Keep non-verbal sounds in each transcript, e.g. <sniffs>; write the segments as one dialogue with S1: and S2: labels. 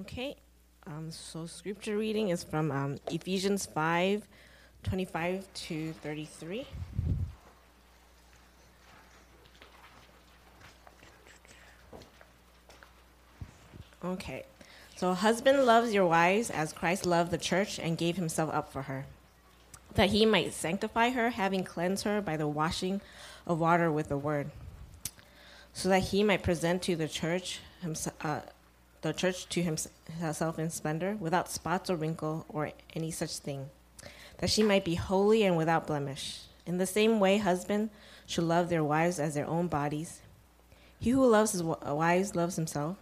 S1: Okay, um, so scripture reading is from um, Ephesians 5 25 to 33. Okay, so husband loves your wives as Christ loved the church and gave himself up for her, that he might sanctify her, having cleansed her by the washing of water with the word, so that he might present to the church himself. Uh, the church to himself in splendor, without spots or wrinkle or any such thing, that she might be holy and without blemish. In the same way, husbands should love their wives as their own bodies. He who loves his wives loves himself.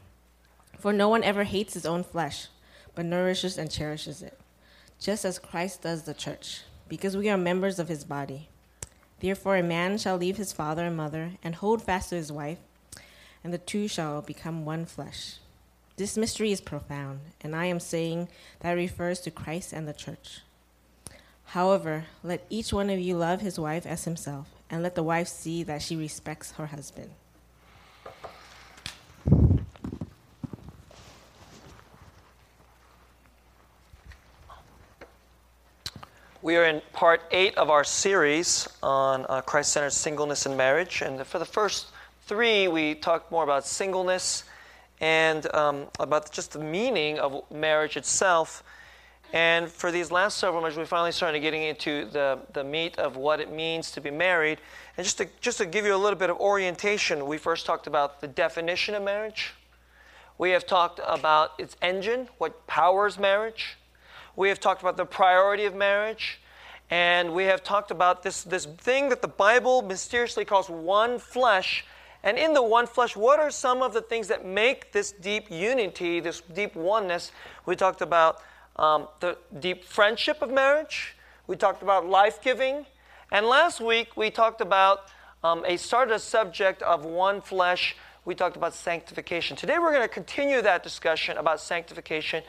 S1: For no one ever hates his own flesh, but nourishes and cherishes it, just as Christ does the church, because we are members of his body. Therefore, a man shall leave his father and mother and hold fast to his wife, and the two shall become one flesh. This mystery is profound, and I am saying that refers to Christ and the church. However, let each one of you love his wife as himself, and let the wife see that she respects her husband.
S2: We are in part eight of our series on uh, Christ centered singleness and marriage. And for the first three, we talked more about singleness and um, about just the meaning of marriage itself. And for these last several months, we finally started getting into the, the meat of what it means to be married. And just to, just to give you a little bit of orientation, we first talked about the definition of marriage. We have talked about its engine, what powers marriage. We have talked about the priority of marriage. And we have talked about this, this thing that the Bible mysteriously calls one flesh and in the one flesh, what are some of the things that make this deep unity, this deep oneness? We talked about um, the deep friendship of marriage. We talked about life giving. And last week, we talked about um, a started a subject of one flesh. We talked about sanctification. Today, we're going to continue that discussion about sanctification.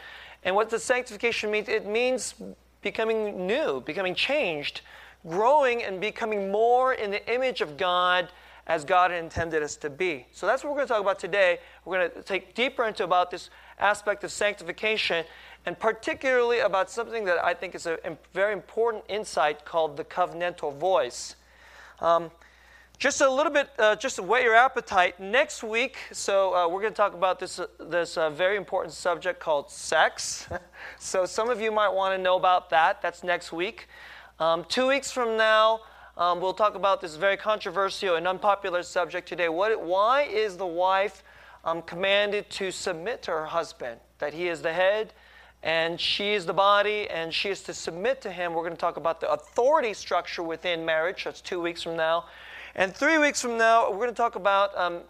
S2: And what does sanctification mean? it means becoming new, becoming changed, growing and becoming more in the image of God as God intended us to be. So that's what we're going to talk about today. We're going to take deeper into about this aspect of sanctification and particularly about something that I think is a very important insight called the covenantal voice. Um, just a little bit, uh, just to whet your appetite. Next week, so uh, we're going to talk about this uh, this uh, very important subject called sex. <laughs> so some of you might want to know about that. That's next week. Um, two weeks from now, um, we'll talk about this very controversial and unpopular subject today. What, why is the wife um, commanded to submit to her husband? That he is the head and she is the body and she is to submit to him. We're going to talk about the authority structure within marriage. That's two weeks from now. And three weeks from now, we're going to talk about. Um,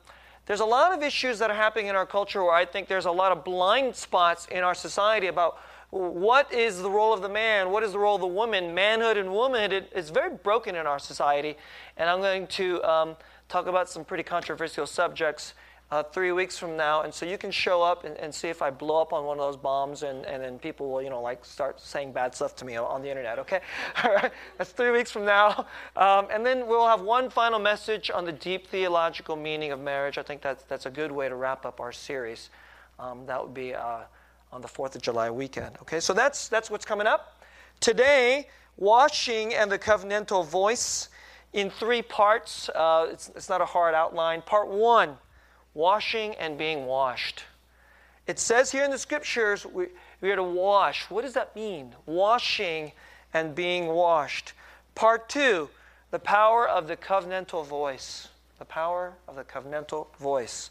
S2: there's a lot of issues that are happening in our culture where I think there's a lot of blind spots in our society about what is the role of the man? What is the role of the woman? Manhood and womanhood is very broken in our society. And I'm going to um, talk about some pretty controversial subjects uh, three weeks from now. And so you can show up and, and, see if I blow up on one of those bombs and, and then people will, you know, like start saying bad stuff to me on the internet, okay? <laughs> All right, that's three weeks from now. Um, and then we'll have one final message on the deep theological meaning of marriage. I think that's, that's a good way to wrap up our series. Um, that would be. Uh, on the 4th of July weekend. Okay, so that's, that's what's coming up. Today, washing and the covenantal voice in three parts. Uh, it's, it's not a hard outline. Part one washing and being washed. It says here in the scriptures we, we are to wash. What does that mean? Washing and being washed. Part two the power of the covenantal voice. The power of the covenantal voice.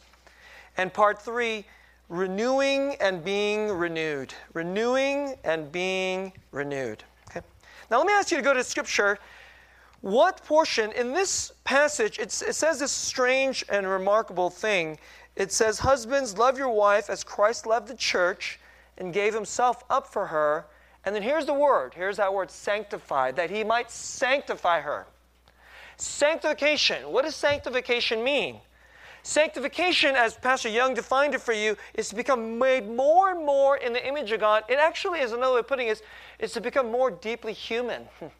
S2: And part three renewing and being renewed. Renewing and being renewed. Okay? Now, let me ask you to go to Scripture. What portion in this passage, it says this strange and remarkable thing. It says, Husbands, love your wife as Christ loved the church and gave himself up for her. And then here's the word here's that word sanctify, that he might sanctify her. Sanctification. What does sanctification mean? Sanctification, as Pastor Young defined it for you, is to become made more and more in the image of God. It actually is another way of putting it, is, to become more deeply human. <laughs>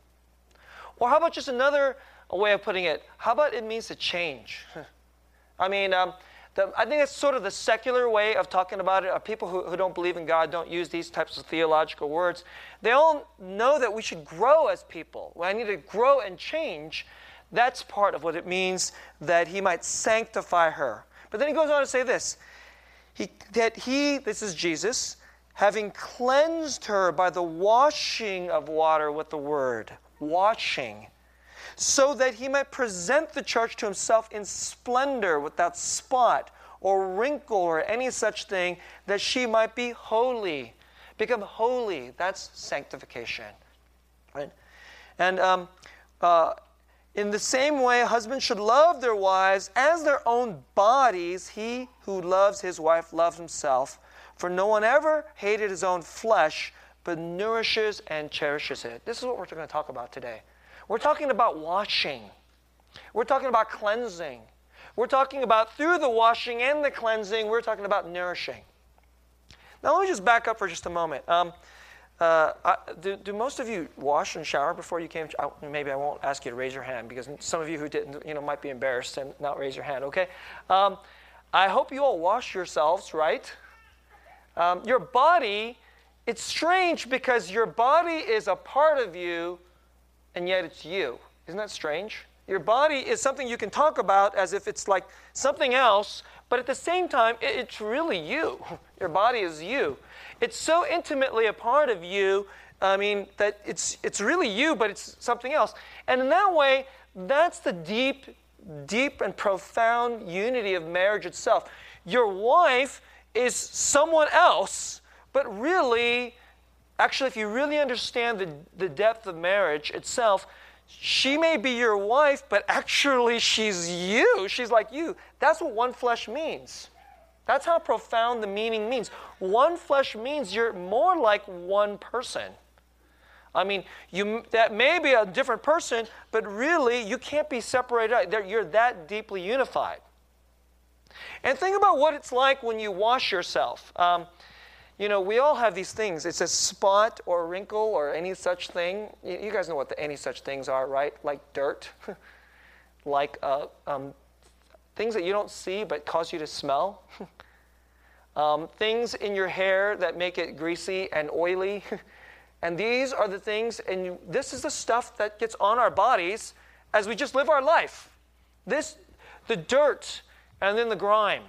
S2: or how about just another way of putting it? How about it means to change? <laughs> I mean, um, the, I think it's sort of the secular way of talking about it. People who, who don't believe in God don't use these types of theological words. They all know that we should grow as people. I need to grow and change. That's part of what it means that he might sanctify her. But then he goes on to say this he, that he, this is Jesus, having cleansed her by the washing of water with the word, washing so that he might present the church to himself in splendor without spot or wrinkle or any such thing, that she might be holy. Become holy. That's sanctification. Right? And um, uh, in the same way, husbands should love their wives as their own bodies. He who loves his wife loves himself. For no one ever hated his own flesh, but nourishes and cherishes it. This is what we're going to talk about today. We're talking about washing. We're talking about cleansing. We're talking about through the washing and the cleansing, we're talking about nourishing. Now, let me just back up for just a moment. Um, uh, I, do, do, most of you wash and shower before you came? I, maybe I won't ask you to raise your hand because some of you who didn't, you know, might be embarrassed and not raise your hand. Okay. Um, I hope you all wash yourselves, right? Um, your body, it's strange because your body is a part of you and yet it's you. Isn't that strange? Your body is something you can talk about as if it's like something else, but at the same time, it's really you. <laughs> Your body is you. It's so intimately a part of you, I mean, that it's, it's really you, but it's something else. And in that way, that's the deep, deep and profound unity of marriage itself. Your wife is someone else, but really, Actually, if you really understand the, the depth of marriage itself, she may be your wife, but actually she's you. She's like you. That's what one flesh means. That's how profound the meaning means. One flesh means you're more like one person. I mean, you, that may be a different person, but really you can't be separated. You're that deeply unified. And think about what it's like when you wash yourself. Um, you know, we all have these things. It's a spot or wrinkle or any such thing. You, guys know what the any such things are, right? Like dirt, <laughs> like uh, um, things that you don't see but cause you to smell. <laughs> um, things in your hair that make it greasy and oily. <laughs> and these are the things, and you, this is the stuff that gets on our bodies as we just live our life. This, the dirt, and then the grime.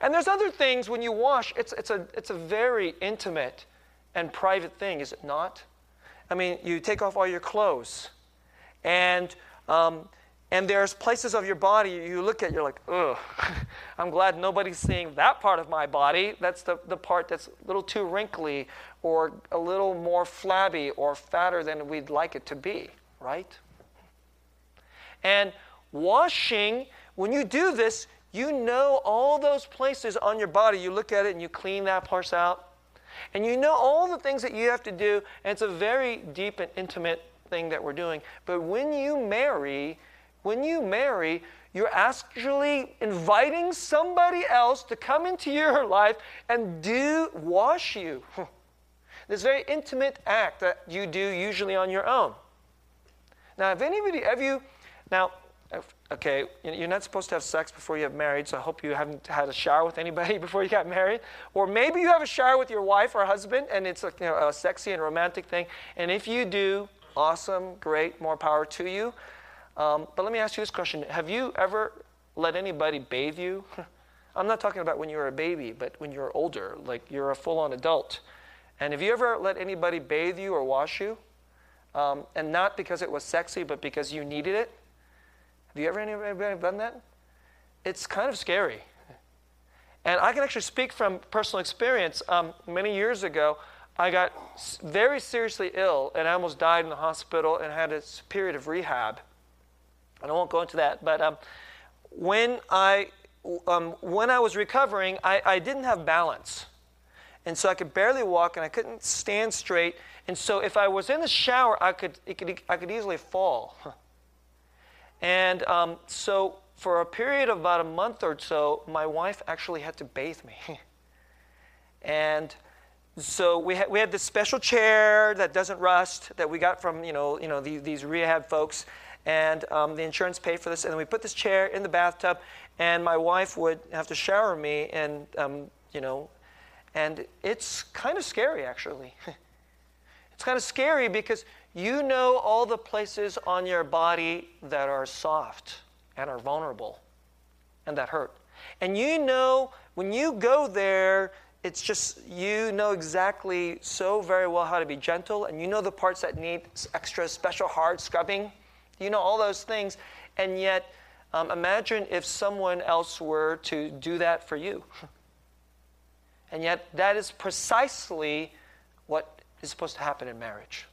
S2: And there's other things when you wash, it's, it's, a, it's a very intimate and private thing, is it not? I mean, you take off all your clothes, and, um, and there's places of your body you look at, you're like, ugh, <laughs> I'm glad nobody's seeing that part of my body. That's the, the part that's a little too wrinkly or a little more flabby or fatter than we'd like it to be, right? And washing, when you do this, you know all those places on your body. You look at it and you clean that part out. And you know all the things that you have to do. And it's a very deep and intimate thing that we're doing. But when you marry, when you marry, you're actually inviting somebody else to come into your life and do wash you. <laughs> this very intimate act that you do usually on your own. Now, if anybody, have you, now, okay, you're not supposed to have sex before you have married, so I hope you haven't had a shower with anybody <laughs> before you got married. Or maybe you have a shower with your wife or husband, and it's a, you know, a sexy and romantic thing. And if you do, awesome, great, more power to you. Um, but let me ask you this question Have you ever let anybody bathe you? <laughs> I'm not talking about when you were a baby, but when you're older, like you're a full on adult. And have you ever let anybody bathe you or wash you? Um, and not because it was sexy, but because you needed it? Have you ever anybody done that? It's kind of scary. And I can actually speak from personal experience. Um, many years ago, I got very seriously ill and I almost died in the hospital and had a period of rehab. And I won't go into that, but um, when I um, when I was recovering, I, I didn't have balance, and so I could barely walk and I couldn't stand straight. And so if I was in the shower, I could, could I could easily fall. <laughs> And um, so, for a period of about a month or so, my wife actually had to bathe me. <laughs> and so we had, we had this special chair that doesn't rust that we got from you know, you know the, these rehab folks and um, the insurance paid for this and we put this chair in the bathtub and my wife would have to shower me, and um, you know, and it's kind of scary actually. <laughs> it's kind of scary because you know all the places on your body that are soft and are vulnerable and that hurt. And you know when you go there, it's just you know exactly so very well how to be gentle, and you know the parts that need extra special hard scrubbing. You know all those things, and yet um, imagine if someone else were to do that for you. <laughs> And yet, that is precisely what is supposed to happen in marriage.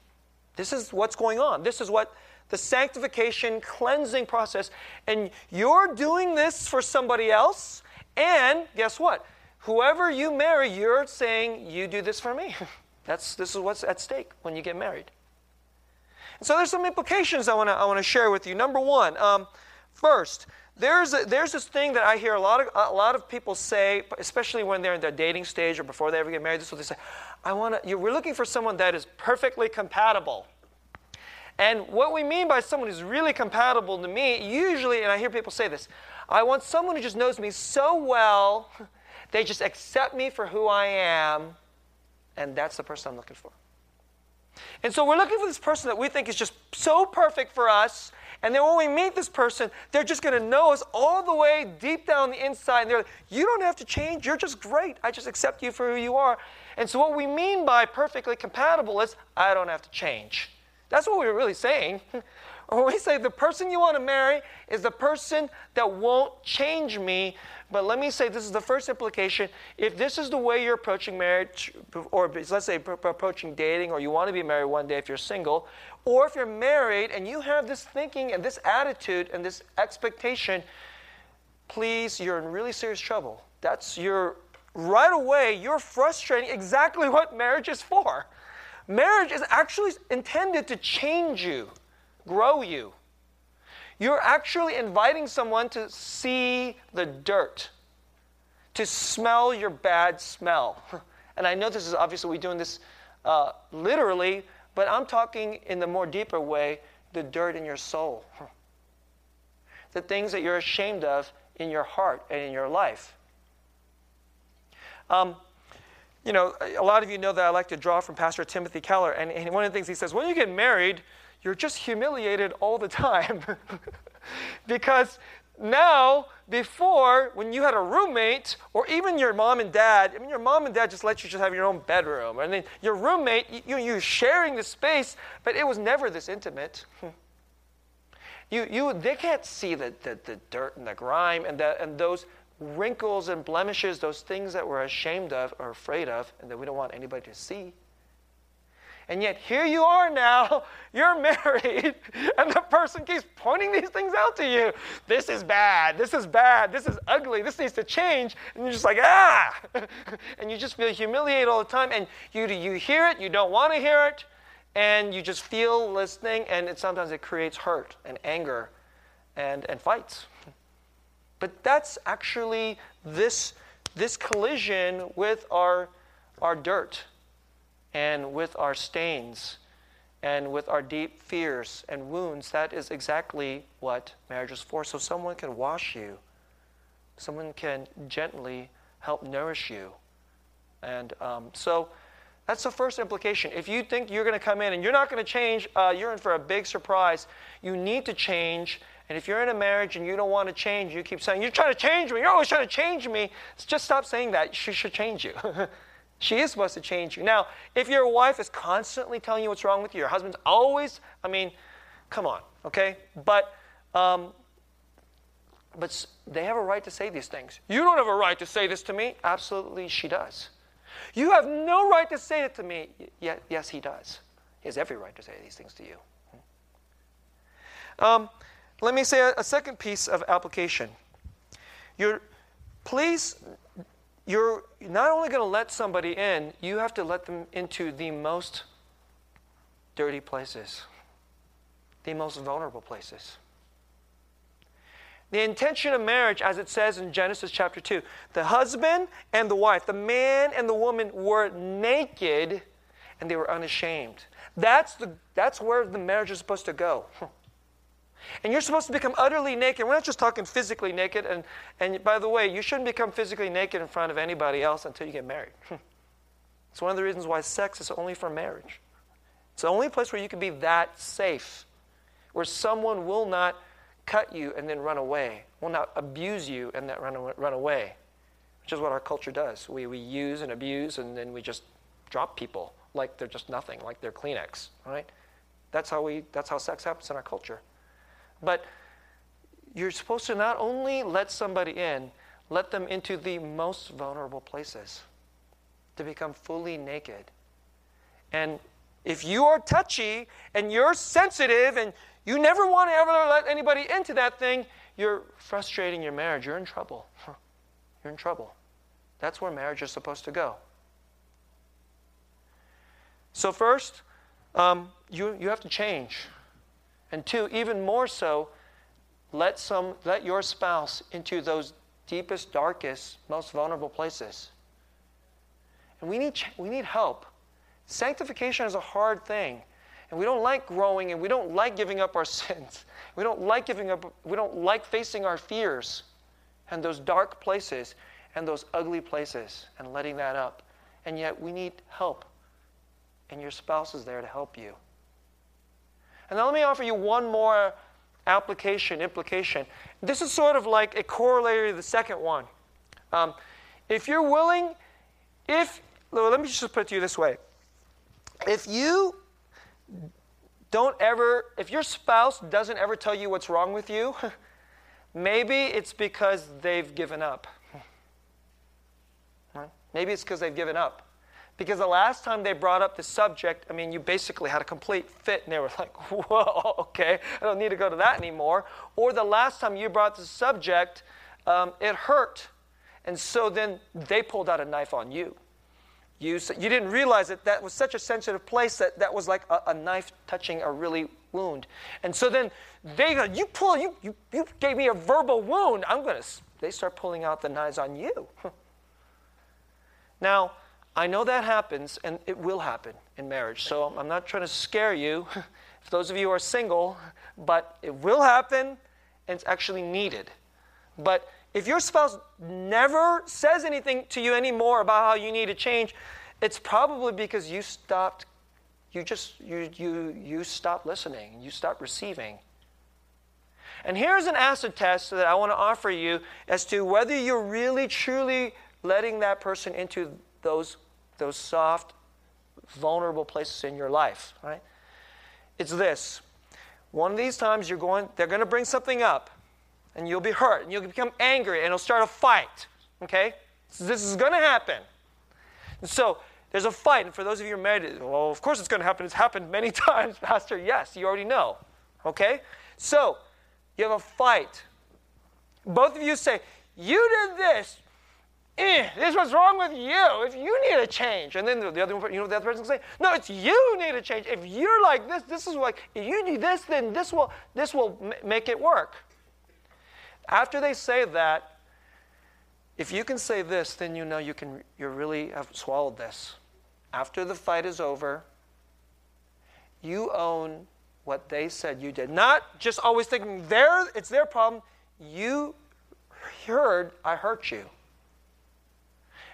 S2: This is what's going on. This is what the sanctification, cleansing process. And you're doing this for somebody else. And guess what? Whoever you marry, you're saying, You do this for me. <laughs> That's, this is what's at stake when you get married. And so there's some implications I want to I wanna share with you. Number one, um, first, there's, a, there's this thing that I hear a lot, of, a lot of people say, especially when they're in their dating stage or before they ever get married. This is what they say I want to, we're looking for someone that is perfectly compatible. And what we mean by someone who's really compatible to me, usually, and I hear people say this, I want someone who just knows me so well, <laughs> they just accept me for who I am, and that's the person I'm looking for. And so we're looking for this person that we think is just so perfect for us and then when we meet this person, they're just going to know us all the way deep down the inside. And they're like, you don't have to change. You're just great. I just accept you for who you are. And so what we mean by perfectly compatible is I don't have to change. That's what we're really saying. <laughs> when we say the person you want to marry is the person that won't change me, but let me say this is the first implication. If this is the way you're approaching marriage, or let's say approaching dating, or you want to be married one day if you're single, or if you're married and you have this thinking and this attitude and this expectation, please, you're in really serious trouble. That's your, right away, you're frustrating exactly <laughs> what marriage is for. Marriage is actually intended to change you, grow you. You're actually inviting someone to see the dirt, to smell your bad smell. <laughs> And I know this is obviously we're doing this uh, literally, but I'm talking in the more deeper way the dirt in your soul, <laughs> the things that you're ashamed of in your heart and in your life. Um, you know, a lot of you know that I like to draw from Pastor Timothy Keller, and, and one of the things he says when you get married, you're just humiliated all the time. <laughs> because now, before, when you had a roommate, or even your mom and dad, I mean, your mom and dad just let you just have your own bedroom. And then your roommate, you, you're sharing the space, but it was never this intimate. <laughs> You, you, they can't see the, the, the dirt and the grime and, the, and those wrinkles and blemishes, those things that we're ashamed of or afraid of, and that we don't want anybody to see. And yet here you are now, <laughs> you're married, <laughs> and the person keeps pointing these things out to you. This is bad, this is bad, this is ugly, this needs to change. And you're just like, ah! <laughs> and you just feel humiliated all the time, and you, you hear it, you don't want to hear it, and you just feel listening, and it, sometimes it creates hurt and anger and, and fights. But that's actually this, this collision with our, our dirt and with our stains and with our deep fears and wounds, that is exactly what marriage is for. So someone can wash you, someone can gently help nourish you. And um, so that's the first implication. If you think you're going to come in and you're not going to change, uh, you're in for a big surprise. You need to change. And if you're in a marriage and you don't want to change, you keep saying, You're trying to change me. You're always trying to change me. Just stop saying that. She should change you. <laughs> She is supposed to change you. Now, if your wife is constantly telling you what's wrong with you, your husband's always, I mean, come on, okay? But, um, but they have a right to say these things. You don't have a right to say this to me. Absolutely, she does. You have no right to say it to me. Yet, yes, he does. He has every right to say these things to you. Um, let me say a, a second piece of application. You're, please you're not only going to let somebody in, you have to let them into the most dirty places, the most vulnerable places. The intention of marriage, as it says in Genesis chapter 2, the husband and the wife, the man and the woman were naked and they were unashamed. That's, the, that's where the marriage is supposed to go. <laughs> And you're supposed to become utterly naked. We're not just talking physically naked. And, and by the way, you shouldn't become physically naked in front of anybody else until you get married. <laughs> it's one of the reasons why sex is only for marriage. It's the only place where you can be that safe, where someone will not cut you and then run away, will not abuse you and then run, run away, which is what our culture does. We, we use and abuse and then we just drop people like they're just nothing, like they're Kleenex, right? That's how, we, that's how sex happens in our culture. But you're supposed to not only let somebody in, let them into the most vulnerable places to become fully naked. And if you are touchy and you're sensitive and you never want to ever let anybody into that thing, you're frustrating your marriage. You're in trouble. <laughs> You're in trouble. That's where marriage is supposed to go. So, first, um, you, you have to change. And two, even more so, let, some, let your spouse into those deepest, darkest, most vulnerable places. And we need, we need help. Sanctification is a hard thing. And we don't like growing and we don't like giving up our <laughs> sins. We don't like giving up, we don't like facing our fears and those dark places and those ugly places and letting that up. And yet we need help. And your spouse is there to help you. And now let me offer you one more application, implication. This is sort of like a corollary to the second one. Um, if you're willing, if, let me just put it to you this way. If you don't ever, if your spouse doesn't ever tell you what's wrong with you, <laughs> maybe it's because they've given up. Maybe it's because they've given up. Because the last time they brought up the subject, I mean, you basically had a complete fit, and they were <laughs> like, whoa, okay, I don't need to go to that anymore. Or the last time you brought the subject, um, it hurt. And so then they pulled out a knife on you. You, you didn't realize that that was such a sensitive place that that was like a, a knife touching a really wound. And so then they go, you pull, you, you, you gave me a verbal wound. I'm going to, they start pulling out the knives on you. <laughs> now, I know that happens, and it will happen in marriage. So I'm not trying to scare you, <laughs> if those of you are single, but it will happen, and it's actually needed. But if your spouse never says anything to you anymore about how you need to change, it's probably because you stopped, you just, you, you, you stopped listening, you stopped receiving. And here's an acid test that I want to offer you as to whether you're really, truly letting that person into those those soft, vulnerable places in your life, right? It's this. One of these times you're going, they're going to bring something up, and you'll be hurt, and you'll become angry, and it'll start a fight. Okay? So this is going to happen. And so there's a fight, and for those of you who are married, well, of course it's going to happen. It's happened many <laughs> times, Pastor. Yes, you already know. Okay? So you have a fight. Both of you say, You did this eh, this is what's wrong with you. If you need a change. And then the, other you know the other person can say, no, it's you need a change. If you're like this, this is like, if you need this, then this will, this will m- make it work. After they say that, if you can say this, then you know you can you really have swallowed this. After the fight is over, you own what they said you did. Not just always thinking their it's their problem. You heard I hurt you.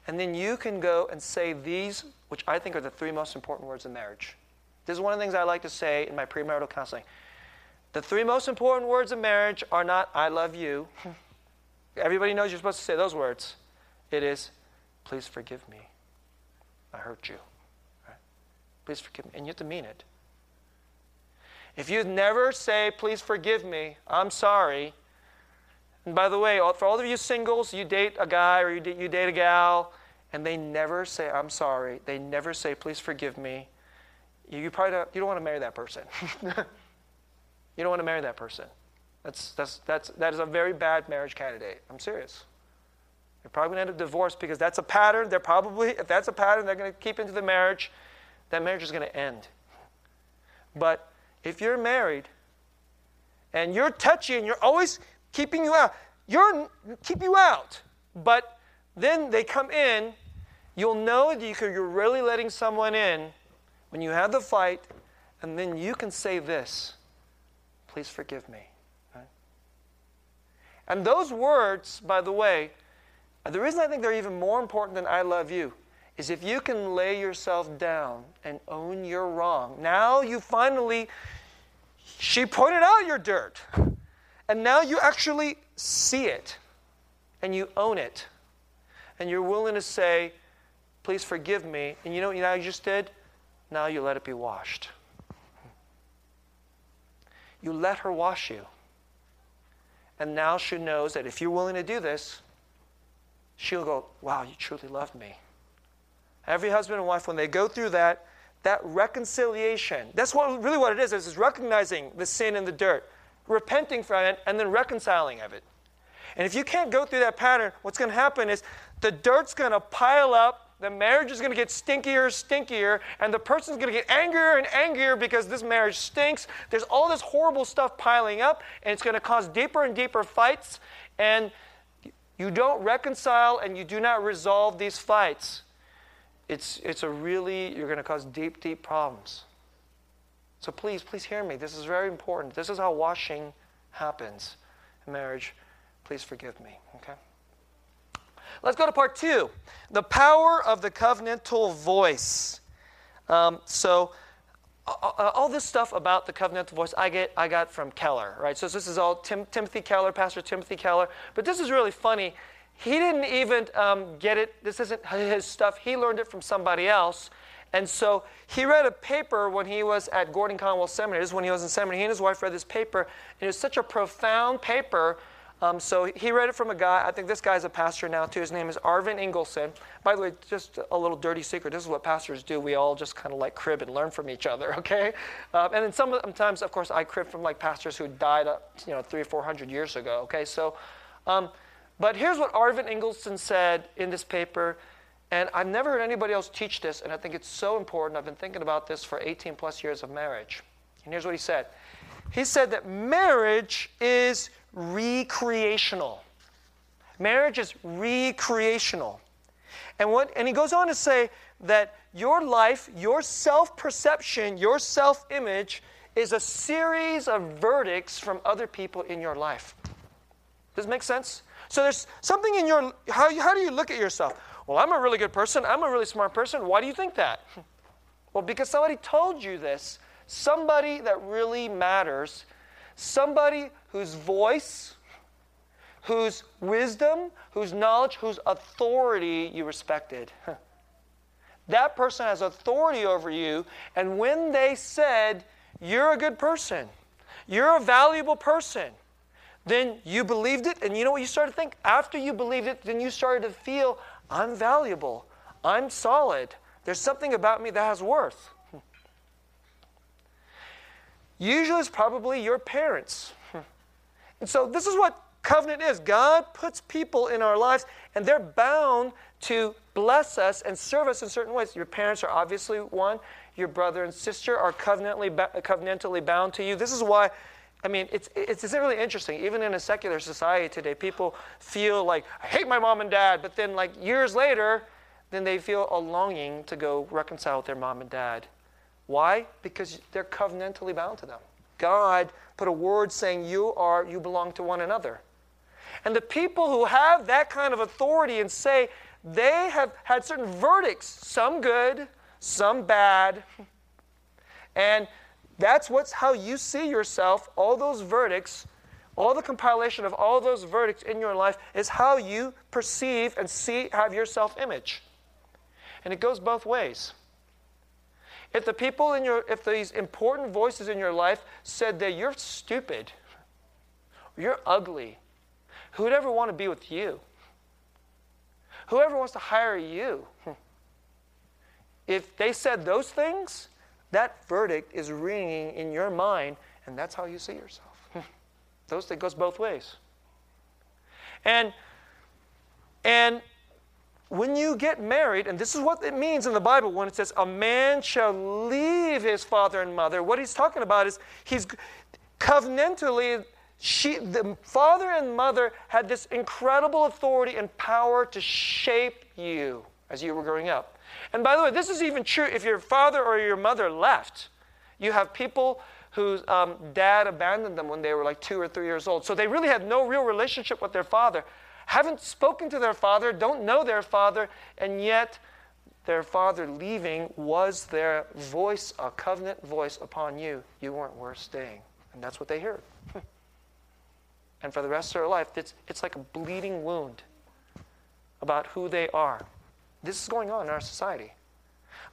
S2: And then you can go and say these, which I think are the three most important words in marriage. This is one of the things I like to say in my premarital counseling. The three most important words in marriage are not, I love you. <laughs> Everybody knows you're supposed to say those words. It is, please forgive me. I hurt you. Right? Please forgive me. And you have to mean it. If you never say, please forgive me, I'm sorry, and by the way, for all of you singles, you date a guy or you date, a gal, and they never say, I'm sorry. They never say, please forgive me. You, you probably don't, you don't want to marry that person. <laughs> you don't want to marry that person. That's, that's, that's, that is a very bad marriage candidate. I'm serious. You're probably going to end up divorced because that's a pattern. They're probably, if that's a pattern they're going to keep into the marriage, that marriage is going to end. But if you're married and you're touchy and you're always keeping you out. You're keep you out. But then they come in, you'll know that you're really letting someone in when you have the fight, and then you can say this Please forgive me. And those words, by the way, the reason I think they're even more important than I love you is if you can lay yourself down and own your wrong. Now you finally, she pointed out your dirt. And now you actually see it and you own it. And you're willing to say, please forgive me. And you know what you you just did? Now you let it be washed. You let her wash you. And now she knows that if you're willing to do this, she'll go, Wow, you truly love me. Every husband and wife, when they go through that, that reconciliation, that's what really what it is, is recognizing the sin and the dirt, repenting from it, and then reconciling of it. And if you can't go through that pattern, what's going to happen is the dirt's going to pile up the marriage is going to get stinkier, stinkier, and the person's going to get angrier and angrier because this marriage stinks. There's all this horrible stuff piling up, and it's going to cause deeper and deeper fights. And you don't reconcile and you do not resolve these fights. It's, it's a really, you're going to cause deep, deep problems. So please, please hear me. This is very important. This is how washing happens in marriage. Please forgive me, okay? Let's go to part two the power of the covenantal voice. Um, so, all this stuff about the covenantal voice I get I got from Keller, right? So this is all Tim, Timothy Keller, Pastor Timothy Keller. But this is really funny. He didn't even um, get it. This isn't his stuff. He learned it from somebody else. And so he read a paper when he was at Gordon Conwell Seminary. This is when he was in seminary. He and his wife read this paper, and it was such a profound paper um, so he read it from a guy, I think this guy's a pastor now too. His name is Arvin Ingolson. By the way, just a little dirty secret. This is what pastors do. We all just kind of like crib and learn from each other, <laughs> okay? Um, and then sometimes, of course, I crib from like pastors who died, uh, you know, three or four hundred years ago, okay? So, um, but here's what Arvin Ingolson said in this paper. And I've never heard anybody else teach this, and I think it's so important. I've been thinking about this for 18 plus years of marriage. And here's what he said He said that marriage is recreational. Marriage is recreational. And, what, and he goes on to say that your life, your self perception, your self image is a series of verdicts from other people in your life. Does it make sense? So there's something in your, how, how do you look at yourself? Well, I'm a really good person. I'm a really smart person. Why do you think that? <laughs> Well, because somebody told you this. Somebody that really matters somebody whose voice, whose wisdom, whose knowledge, whose authority you respected. <laughs> that person has authority over you, and when they said, You're a good person, you're a valuable person, then you believed it, and you know what you started to think? After you believed it, then you started to feel, I'm valuable, I'm solid, there's something about me that has worth. Usually it's probably your parents. And so this is what covenant is God puts people in our lives, and they're bound to bless us and serve us in certain ways. Your parents are obviously one, your brother and sister are covenantally, covenantally bound to you. This is why. I mean, it's, it's, really interesting. Even in a secular society today, people feel like, I hate my mom and dad, but then, like, years later, then they feel a longing to go reconcile with their mom and dad. Why? Because they're covenantally bound to them. God put a word saying you are, you belong to one another. And the people who have that kind of authority and say they have had certain verdicts, some good, some bad, and that's what's how you see yourself, all those verdicts, all the compilation of all those verdicts in your life is how you perceive and see have your self-image. And it goes both ways. If the people in your, if these important voices in your life said that you're stupid, you're ugly, who would ever want to be with you? Whoever wants to hire you? <laughs> If they said those things, that verdict is ringing in your mind, and that's how you see yourself. <laughs> those that goes both ways. And and when you get married, and this is what it means in the Bible when it says, a man shall leave his father and mother, what he's talking about is he's covenantally, she, the father and mother had this incredible authority and power to shape you as you were growing up. And by the way, this is even true if your father or your mother left. You have people whose um, dad abandoned them when they were like two or three years old. So they really had no real relationship with their father, haven't spoken to their father, don't know their father, and yet their father leaving was their voice, a covenant voice upon you. You weren't worth staying. And that's what they heard. <laughs> and for the rest of their life, it's, it's like a bleeding wound about who they are. This is going on in our society.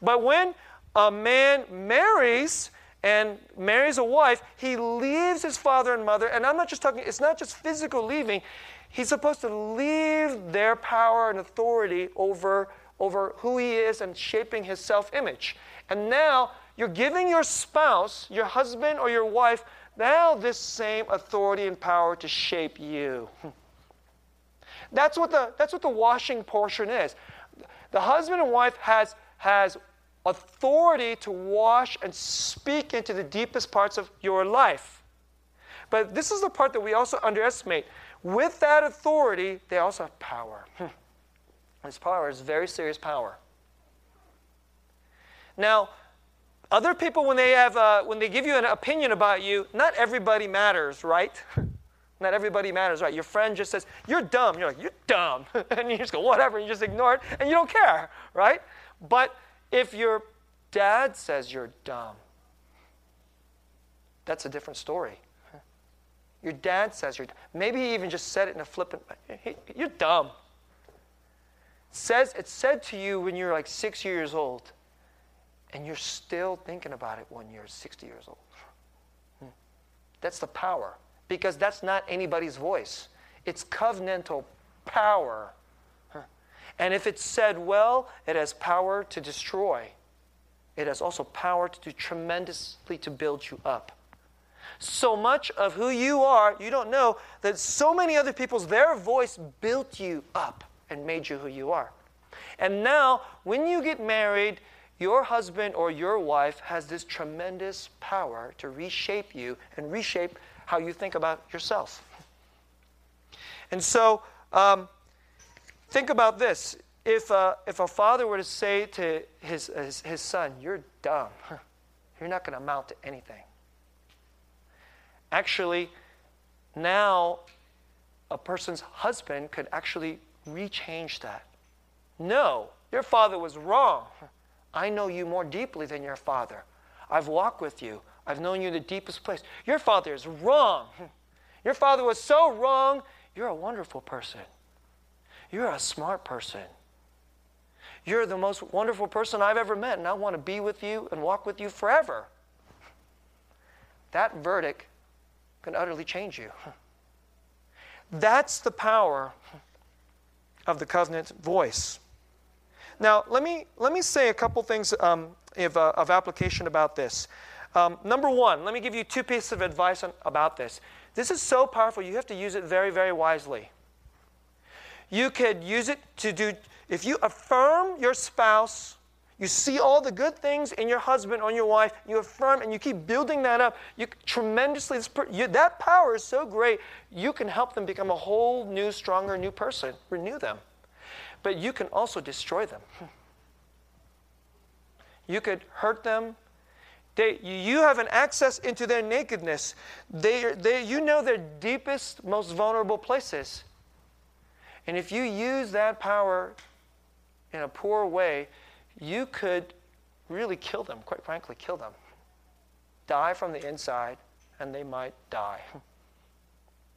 S2: But when a man marries and marries a wife, he leaves his father and mother. And I'm not just talking, it's not just physical leaving. He's supposed to leave their power and authority over, over who he is and shaping his self image. And now you're giving your spouse, your husband or your wife, now this same authority and power to shape you. <laughs> That's what the, that's what the washing portion is. The husband and wife has, has authority to wash and speak into the deepest parts of your life. But this is the part that we also underestimate. With that authority, they also have power. <laughs> this power is very serious power. Now, other people, when they, have, uh, when they give you an opinion about you, not everybody matters, right? <laughs> not everybody matters, right? Your friend just says, You're dumb. You're like, You're dumb. <laughs> and you just go, Whatever. And you just ignore it and you don't care, right? But if your dad says you're dumb, that's a different story. Your dad says you're maybe he even just said it in a flippant way. You're dumb. says it's said to you when you're like six years old, and you're still thinking about it when you're 60 years old. Hmm. That's the power, because that's not anybody's voice. It's covenantal power and if it's said well, it has power to destroy. It has also power to do tremendously to build you up. So much of who you are, you don't know that so many other people's, their voice built you up and made you who you are. And now, when you get married, your husband or your wife has this tremendous power to reshape you and reshape how you think about yourself. And so, um, Think about this. If, if a father were to say to his, his, his son, You're dumb, <laughs> you're not going to amount to anything. Actually, now a person's husband could actually rechange that. No, your father was wrong. I know you more deeply than your father. I've walked with you. I've known you in the deepest place. Your father is wrong. <laughs> Your father was so wrong. You're a wonderful person. You're a smart person. You're the most wonderful person I've ever met, and I want to be with you and walk with you forever. That verdict can utterly change you. <laughs> That's the power of the covenant voice. Now, let me, let me say a couple things um, of, uh, of application about this. Um, number one, let me give you two pieces of advice on, about this. This is so powerful, you have to use it very, very wisely. You could use it to do, if you affirm your spouse, you see all the good things in your husband or your wife, you affirm and you keep building that up. You tremendously, you, that power is so great, you can help them become a whole new, stronger, new person, renew them. But you can also destroy them. <laughs> You could hurt them. They, you have an access into their nakedness. They, they, you know their deepest, most vulnerable places. And if you use that power in a poor way, you could really kill them, quite frankly, kill them. Die from the inside, and they might die. <laughs>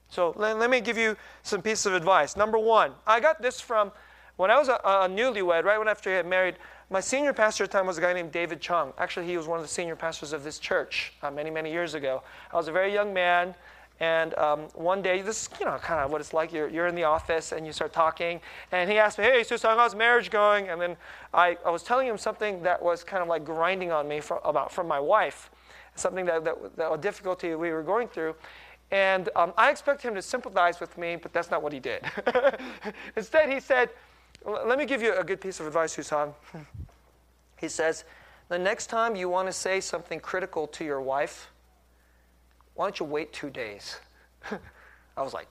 S2: So let, let, me give you some pieces of advice. Number one, I got this from when I was a, a newlywed, right when after I had married. My senior pastor at the time was a guy named David Chung. Actually, he was one of the senior pastors of this church uh, many, many years ago. I was a very young man. And um, one day, this is, you know, kind of what it's like. You're, you're in the office and you start talking. And he asked me, Hey, Susan, how's marriage going? And then I, I was telling him something that was kind of like grinding on me from, about, from my wife, something that, that, that a difficulty we were going through. And um, I expected him to sympathize with me, but that's not what he did. <laughs> Instead, he said, Let me give you a good piece of advice, Susan. he says, The next time you want to say something critical to your wife, why don't you wait two days? <laughs> I was like,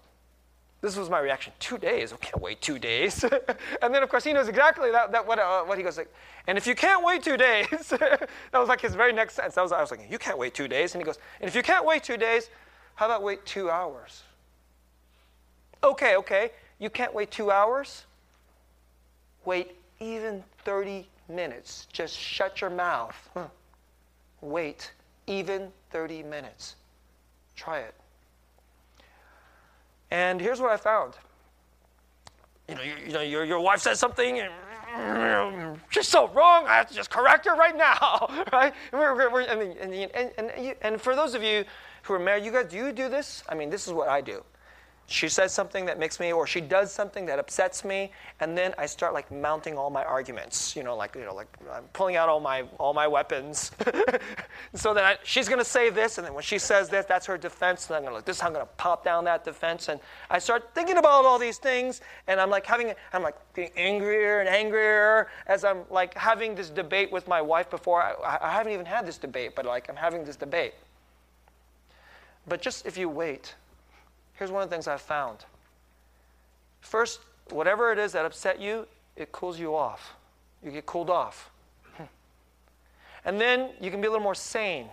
S2: This was my reaction. Two days? I can't wait two days. <laughs> and then, of course, he knows exactly that, that what, uh, what he goes like. And if you can't wait two days, <laughs> that was like his very next sentence. That was, I was like, you can't wait two days. And he goes, and if you can't wait two days, how about wait two hours? Okay, okay. You can't wait two hours? Wait even 30 minutes. Just shut your mouth. Wait even 30 minutes. Try it. And here's what I found. You know, you, you know your, your wife says something, and <sniffs> she's so wrong, I have to just correct her right now, <laughs> right? We're, we're, I mean, and, and, and, and for those of you who are married, you guys, do you do this? I mean, this is what I do she says something that makes me or she does something that upsets me and then i start like mounting all my arguments you know like you know like i'm pulling out all my all my weapons. <laughs> So that I, she's going to say this and then when she says this that's her defense and i'm going to like this i'm going to pop down that defense and i start thinking about all these things and i'm like having i'm like getting angrier and angrier as i'm like having this debate with my wife before. I, I haven't even had this debate but like i'm having this debate. But just if you wait Here's one of the things I've found. First, whatever it is that upset you, it cools you off. You get cooled off. Hmm. And then you can be a little more sane.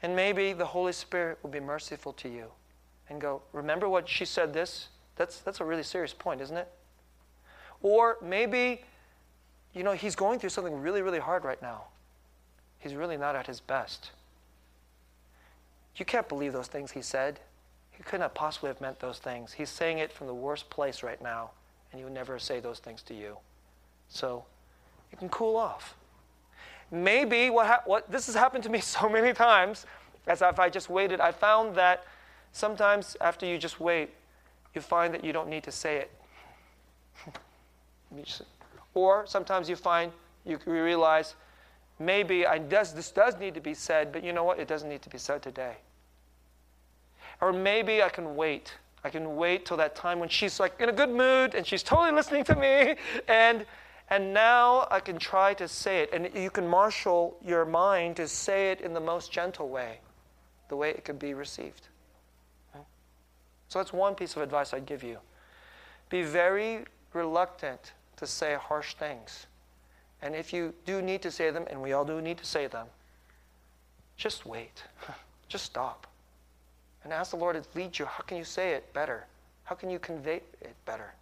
S2: And maybe the Holy Spirit will be merciful to you and go, Remember what she said this? That's, that's a really serious point, isn't it? Or maybe, you know, he's going through something really, really hard right now. He's really not at his best. You can't believe those things he said. He could not possibly have meant those things. He's saying it from the worst place right now, and he would never say those things to you. So you can cool off. Maybe what, ha- what this has happened to me <laughs> so many times, as if I just waited, I found that sometimes after you just wait, you find that you don't need to say it. <laughs> or sometimes you find you realize maybe I does, this does need to be said, but you know what? It doesn't need to be said today. Or maybe I can wait. I can wait till that time when she's like in a good mood and she's totally listening to me and and now I can try to say it and you can marshal your mind to say it in the most gentle way, the way it could be received. So that's one piece of advice I'd give you. Be very reluctant to say harsh things. And if you do need to say them, and we all do need to say them, just wait. <laughs> Just stop and ask the Lord to lead you. How can you say it better? How can you convey it better?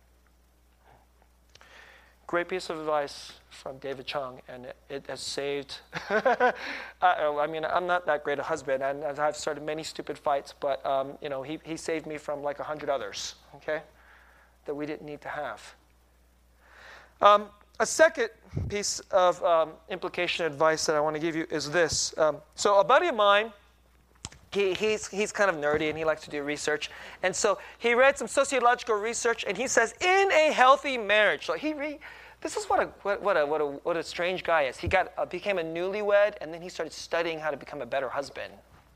S2: Great piece of advice from David Chung, and it, it has saved. <laughs> I, mean, I'm not that great a husband, and I've started many stupid fights, but um, you know, he, he saved me from like a hundred others. Okay, that we didn't need to have. Um, a second piece of um, implication advice that I want to give you is this. Um, so, a buddy of mine he, he's, he's kind of nerdy and he likes to do research. And so he read some sociological research and he says, in a healthy marriage, so he re, this is what a, what, what, a, what, a, what a strange guy is. He got, uh, became a newlywed and then he started studying how to become a better husband.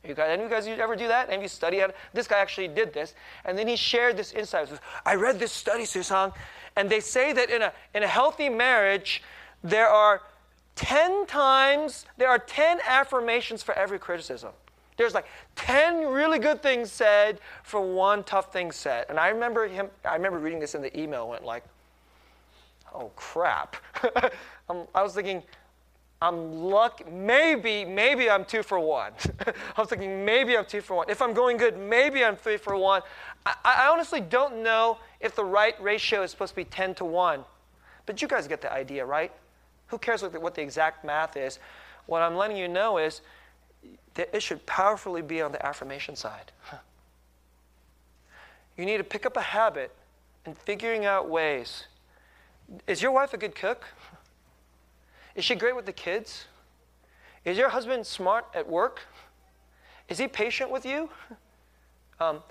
S2: You guys, any of you guys ever do that? Any of you study how This guy actually did this. And then he shared this insight. I read this study, Susang, and they say that in a, in a healthy marriage, there are 10 times, there are 10 affirmations for every criticism. There's like 10 really good things said for one tough thing said. And I remember him, I remember reading this in the email, went like, oh crap. <laughs> I was thinking, I'm lucky, maybe, maybe I'm two for one. <laughs> I was thinking, maybe I'm two for one. If I'm going good, maybe I'm three for one. I, I honestly don't know if the right ratio is supposed to be 10 to 1. But you guys get the idea, right? Who cares what the, what the exact math is? What I'm letting you know is that it should powerfully be on the affirmation side. You need to pick up a habit in figuring out ways. Is your wife a good cook? Is she great with the kids? Is your husband smart at work? Is he patient with you? Um,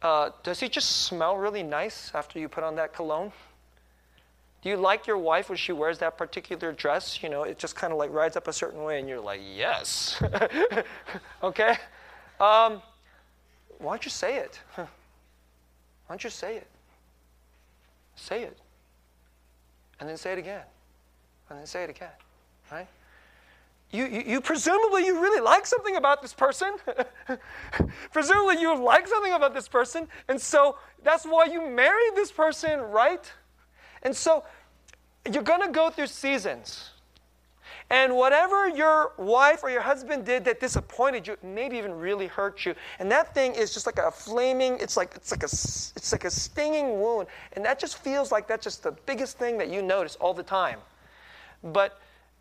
S2: uh, does he just smell really nice after you put on that cologne? Do you like your wife when she wears that particular dress? You know, it just kind of like rides up a certain way, and you're like, yes. <laughs> okay? Um, why don't you say it? Why don't you say it? Say it. And then say it again. And then say it again. Right? you, you, you, presumably you really like something about this person. <laughs> presumably you like something about this person, and so that's why you married this person, right? And so you're going to go through seasons. And whatever your wife or your husband did that disappointed you, maybe even really hurt you, and that thing is just like a flaming, it's like it's like a it's like a stinging wound, and that just feels like that's just the biggest thing that you notice all the time. But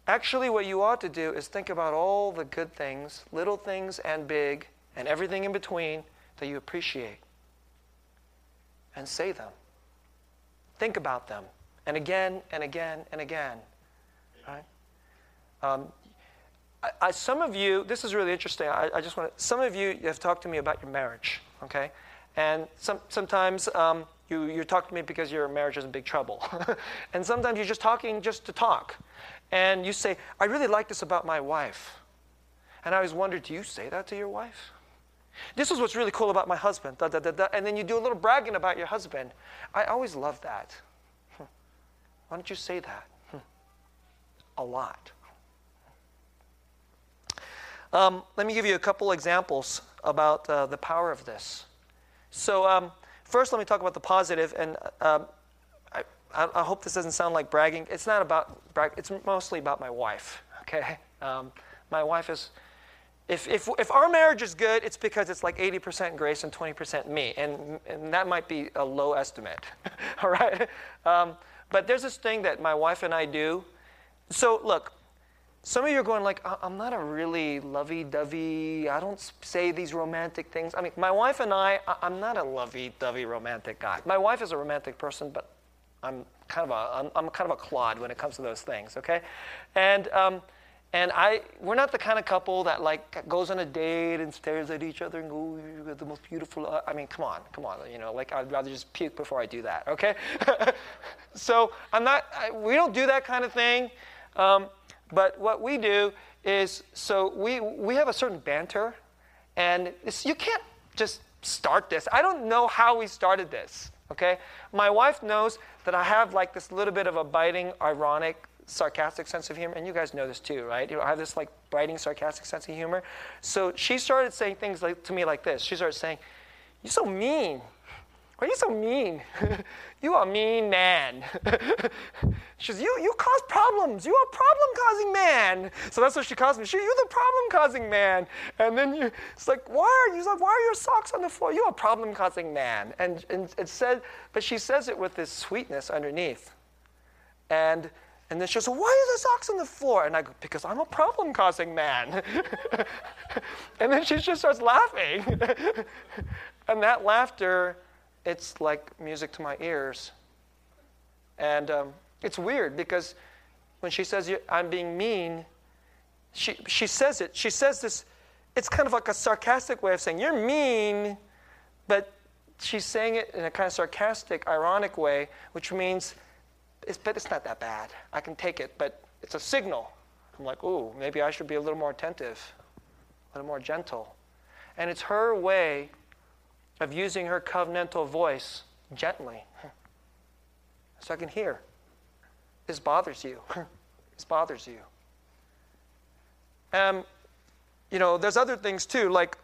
S2: actually what you ought to do is think about all the good things, little things and big, and everything in between that you appreciate. And say them. Think about them. And again and again and again. Right? Um, I, I, some of you, this is really interesting. I, I just want some of you have talked to me about your marriage, okay? And some, sometimes um, you, you talk to me because your marriage is in big trouble. <laughs> and sometimes you're just talking just to talk. And you say, I really like this about my wife. And I always wonder, do you say that to your wife? This is what's really cool about my husband. Da, da, da, and then you do a little bragging about your husband. I always love that. Why don't you say that? A lot. Um, let me give you a couple examples about uh, the power of this. So, um, first, let me talk about the positive, and um, I, I, hope this doesn't sound like bragging. It's not about brag. It's mostly about my wife. <laughs> Okay, um, my wife is. If, if, if our marriage is good, it's because it's like 80% Grace and 20% me. And, and that might be a low estimate. <laughs> All right? Um, but there's this thing that my wife and I do. So, look, some of you are going like, I'm not a really lovey-dovey. I don't say these romantic things. I mean, my wife and I, I'm not a lovey-dovey romantic guy. My wife is a romantic person, but I'm kind of a, I'm, I'm kind of a clod when it comes to those things. Okay, and um, and I, we're not the kind of couple that like goes on a date and stares at each other and go, "You got the most beautiful." Uh, I mean, come on, come on. You know, like I'd rather just puke before I do that. Okay, <laughs> so I'm not. I, we don't do that kind of thing. Um, but what we do is, so we, we have a certain banter, and you can't just start this. I don't know how we started this, okay? My wife knows that I have like this little bit of a biting, ironic, sarcastic sense of humor, and you guys know this too, right? You know, I have this like biting, sarcastic sense of humor. So she started saying things like, to me like this. She started saying, You're so mean. Why are you so mean? <laughs> you are a mean man. <laughs> she says, you, you cause problems. You are a problem-causing man. So that's what she calls me. She, you're the problem-causing man. And then you, it's like, why are you, like, why are your socks on the floor? You're a problem-causing man. And, and it said, but she says it with this sweetness underneath. And, and then she goes, why are the socks on the floor? And I go, because I'm a problem-causing man. <laughs> and then she just starts laughing. <laughs> and that laughter it's like music to my ears. And um, it's weird because when she says, I'm being mean, she, she says it. She says this, it's kind of like a sarcastic way of saying, You're mean, but she's saying it in a kind of sarcastic, ironic way, which means, it's, but it's not that bad. I can take it, but it's a signal. I'm like, ooh, maybe I should be a little more attentive, a little more gentle. And it's her way of using her covenantal voice gently. <laughs> So I can hear. This bothers you. <laughs> this bothers you. Um, you know, there's other things too, like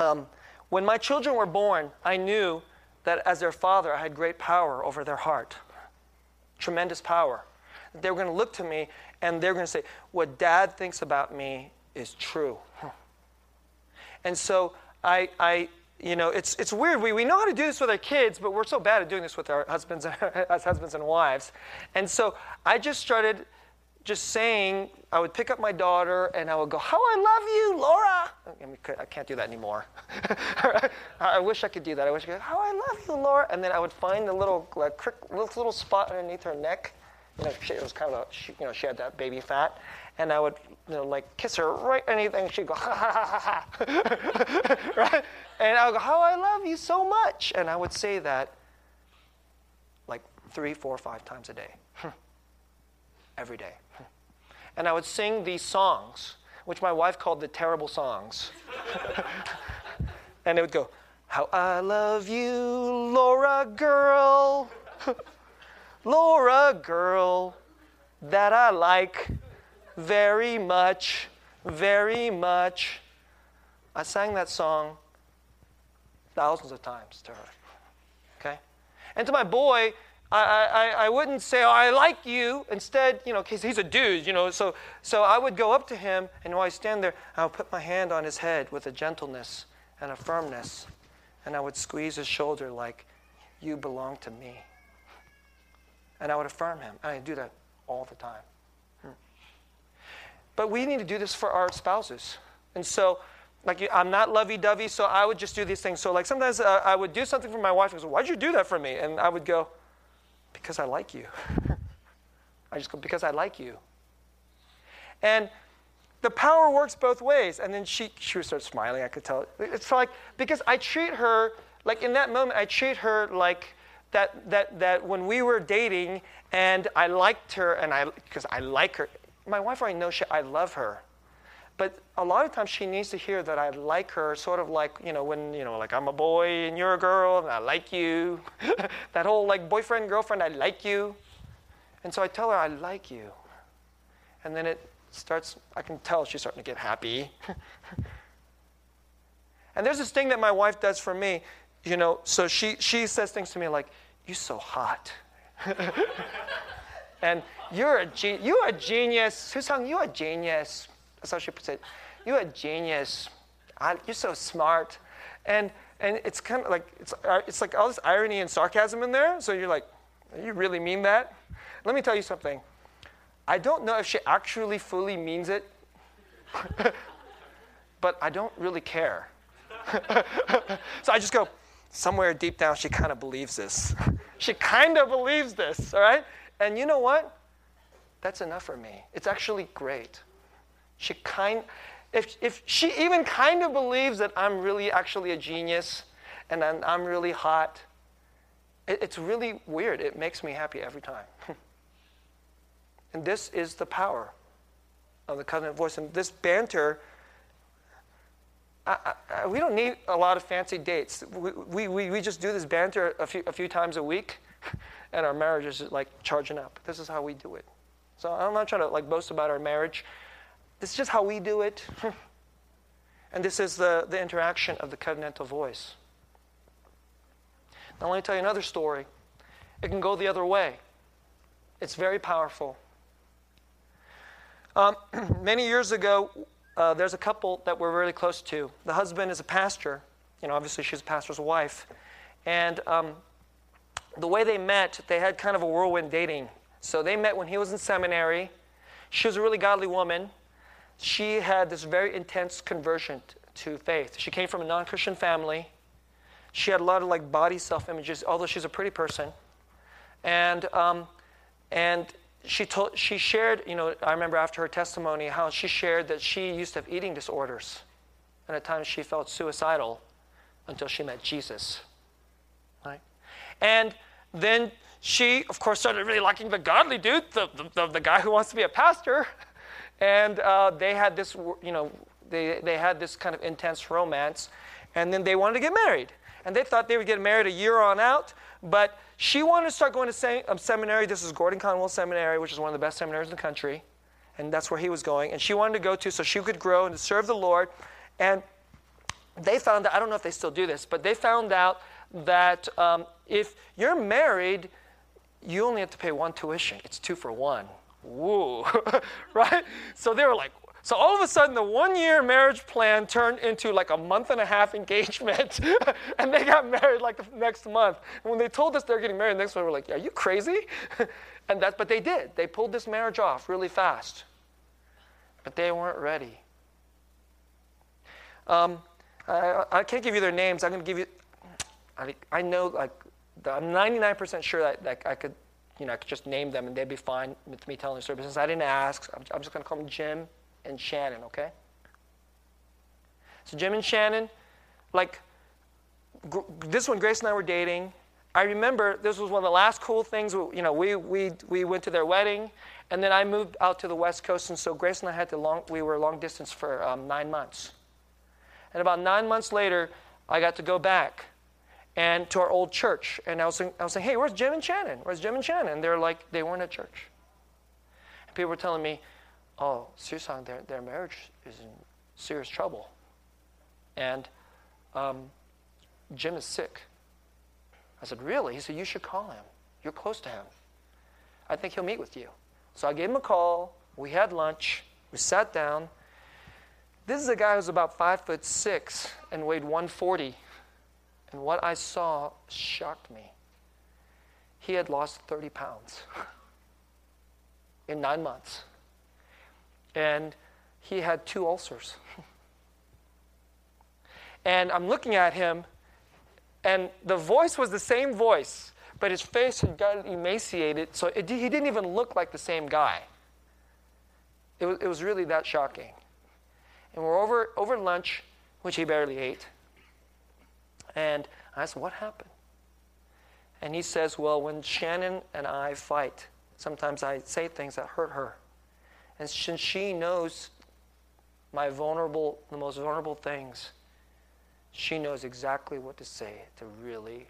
S2: um, when my children were born, I knew that as their father, I had great power over their heart. Tremendous power. They were going to look to me and they're going to say, What dad thinks about me is true. And so I, I you know, it's, it's weird. We, we know how to do this with our kids, but we're so bad at doing this with our husbands <laughs> as husbands and wives. And so I just started just saying, I would pick up my daughter and I would go, How I love you, Laura. I, can't do that anymore. <laughs> I wish I could do that. I wish I could, go, How I love you, Laura. And then I would find the little, like, little, spot underneath her neck. You know, she, it was kind of, she, you know, she had that baby fat and I would, you know, like kiss her right anything. She'd go, <laughs> ha ha ha ha, <laughs> right? And I would go, how I love you so much. And I would say that like three, four, five times a day, every day. And I would sing these songs, which my wife called the terrible songs. <laughs> and it would go, how I love you, Laura girl. <laughs> Laura girl that I like very much, very much. I sang that song thousands of times to her. Okay? And to my boy, I, I, I wouldn't say, oh, I like you. Instead, you know, because he's a dude, you know, so, so I would go up to him, and while I stand there, I would put my hand on his head with a gentleness and a firmness, and I would squeeze his shoulder like, you belong to me. And I would affirm him. I do that all the time. Hmm. But we need to do this for our spouses. And so, like, I'm not lovey dovey, so I would just do these things. So, like, sometimes uh, I would do something for my wife and go, Why'd you do that for me? And I would go, Because I like you. <laughs> I just go, Because I like you. And the power works both ways. And then she, she would start smiling, I could tell. It's like, because I treat her, like, in that moment, I treat her like, that, that, that when we were dating and I liked her and I, because I like her, my wife already knows she, I love her. But a lot of times she needs to hear that I like her, sort of like, you know, when, you know, like I'm a boy and you're a girl and I like you. <laughs> that whole like boyfriend, girlfriend, I like you. And so I tell her I like you. And then it starts, I can tell she's starting to get happy. <laughs> and there's this thing that my wife does for me, you know, so she, she says things to me like, you're so hot. <laughs> and you're a, ge- you're a genius. Susang, you're a genius. That's how she puts it. You're a genius. You're so smart. And, and it's kind of like, it's, uh, it's like all this irony and sarcasm in there. So you're like, you really mean that? Let me tell you something. I don't know if she actually fully means it, <laughs> but I don't really care. <laughs> so I just go, somewhere deep down, she kind of believes this. <laughs> she kind of believes this, all right? And you know what? That's enough for me. It's actually great. She kind, if, if she even kind of believes that I'm really actually a genius and I'm, I'm really hot, it, it's really weird. It makes me happy every time. <laughs> and this is the power of the covenant voice. And this banter I, I, we don't need a lot of fancy dates. We, we, we just do this banter a few, a few times a week, <laughs> and our marriage is like charging up. This is how we do it. So I'm not trying to like boast about our marriage. This is just how we do it. <laughs> and this is the, the interaction of the covenantal voice. Now, let me tell you another story. It can go the other way. It's very powerful. Um, <clears throat> many years ago, uh, there's a couple that we're really close to. The husband is a pastor. You know, obviously she's a pastor's wife. And um, the way they met, they had kind of a whirlwind dating. So they met when he was in seminary. She was a really godly woman. She had this very intense conversion to faith. She came from a non Christian family. She had a lot of like body self images, although she's a pretty person. And, um, and she told she shared you know i remember after her testimony how she shared that she used to have eating disorders and at times she felt suicidal until she met jesus right and then she of course started really liking the godly dude the, the, the guy who wants to be a pastor <laughs> and uh, they had this you know they, they had this kind of intense romance and then they wanted to get married and they thought they would get married a year on out but she wanted to start going to um, seminary. This is Gordon Conwell Seminary, which is one of the best seminaries in the country. And that's where he was going. And she wanted to go to so she could grow and serve the Lord. And they found out, I don't know if they still do this, but they found out that um, if you're married, you only have to pay one tuition. It's two for one. Woo, <laughs> right? So they were like, so all of a sudden, the one year marriage plan turned into like a month and a half <laughs> engagement. <laughs> and they got married like the next month. And when they told us they're getting married next month, we were like, Are you crazy? and that's, but they did. They pulled this marriage off really fast. But they weren't ready. Um, I, I, can't give you their names. I'm going to give you, I, I know, like, I'm 99% sure that, that I could, you know, I could just name them and they'd be fine with me telling the story. Since I didn't ask, I'm, I'm just going to call them Jim and Shannon, okay? So Jim and Shannon, like this one, Grace and I were dating. I remember this was one of the last cool things. You know, we, we, we went to their wedding, and then I moved out to the West Coast, and so Grace and I had to long, we were long distance for um, nine months. And about nine months later, I got to go back and to our old church. And I was, saying, I was hey, where's Jim and Shannon? Where's Jim and Shannon? And they're like, they weren't at church. And people were telling me, oh, Susang, their, their marriage is in serious trouble. And um, Jim is sick. I said, Really? He said, You should call him. You're close to him. I think he'll meet with you. So I gave him a call. We had lunch. We sat down. This is a guy who's about five foot six and weighed 140. And what I saw shocked me. He had lost 30 pounds <laughs> in nine months. And he had two ulcers. <laughs> and I'm looking at him, and the voice was the same voice, but his face had gotten emaciated, so it, he didn't even look like the same guy. It was, it was really that shocking. And we're over, over lunch, which he barely ate. And I said, What happened? And he says, Well, when Shannon and I fight, sometimes I say things that hurt her. And since she knows my vulnerable, the most vulnerable things, she knows exactly what to say to really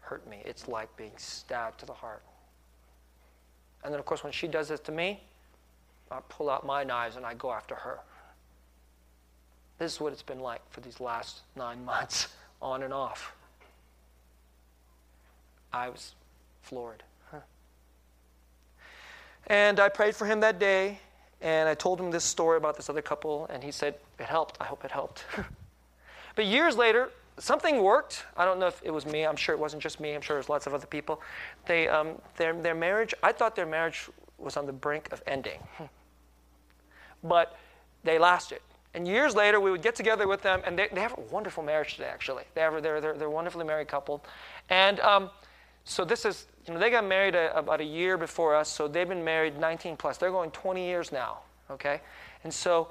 S2: hurt me. It's like being stabbed to the heart. And then, of course, when she does this to me, I pull out my knives and I go after her. This is what it's been like for these last nine months, <laughs> on and off. I was floored. And I prayed for him that day, and I told him this story about this other couple, and he said, It helped. I hope it helped. <laughs> but years later, something worked. I don't know if it was me. I'm sure it wasn't just me. I'm sure there's lots of other people. They, um, their, their marriage, I thought their marriage was on the brink of ending. <laughs> but they lasted. And years later, we would get together with them, and they, they have a wonderful marriage today, actually. They have, they're, they're, they're a wonderfully married couple. And um, so this is, you know, they got married a, about a year before us, so they've been married 19 plus. They're going 20 years now, okay? And so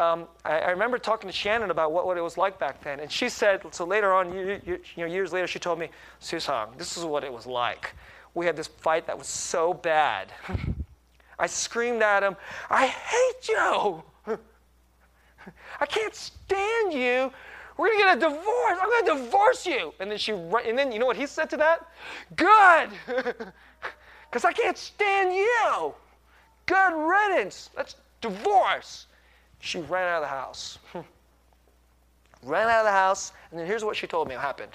S2: um, I, I, remember talking to Shannon about what, what it was like back then. And she said, so later on, you, you, you know, years later, she told me, Susang, this is what it was like. We had this fight that was so bad. <laughs> I screamed at him, I hate you! I can't stand you. We're gonna get a divorce. I'm gonna divorce you. And then she, and then you know what he said to that? Good, <laughs> because I can't stand you. Good riddance. Let's divorce. She ran out of the house. <laughs> ran out of the house, and then here's what she told me happened.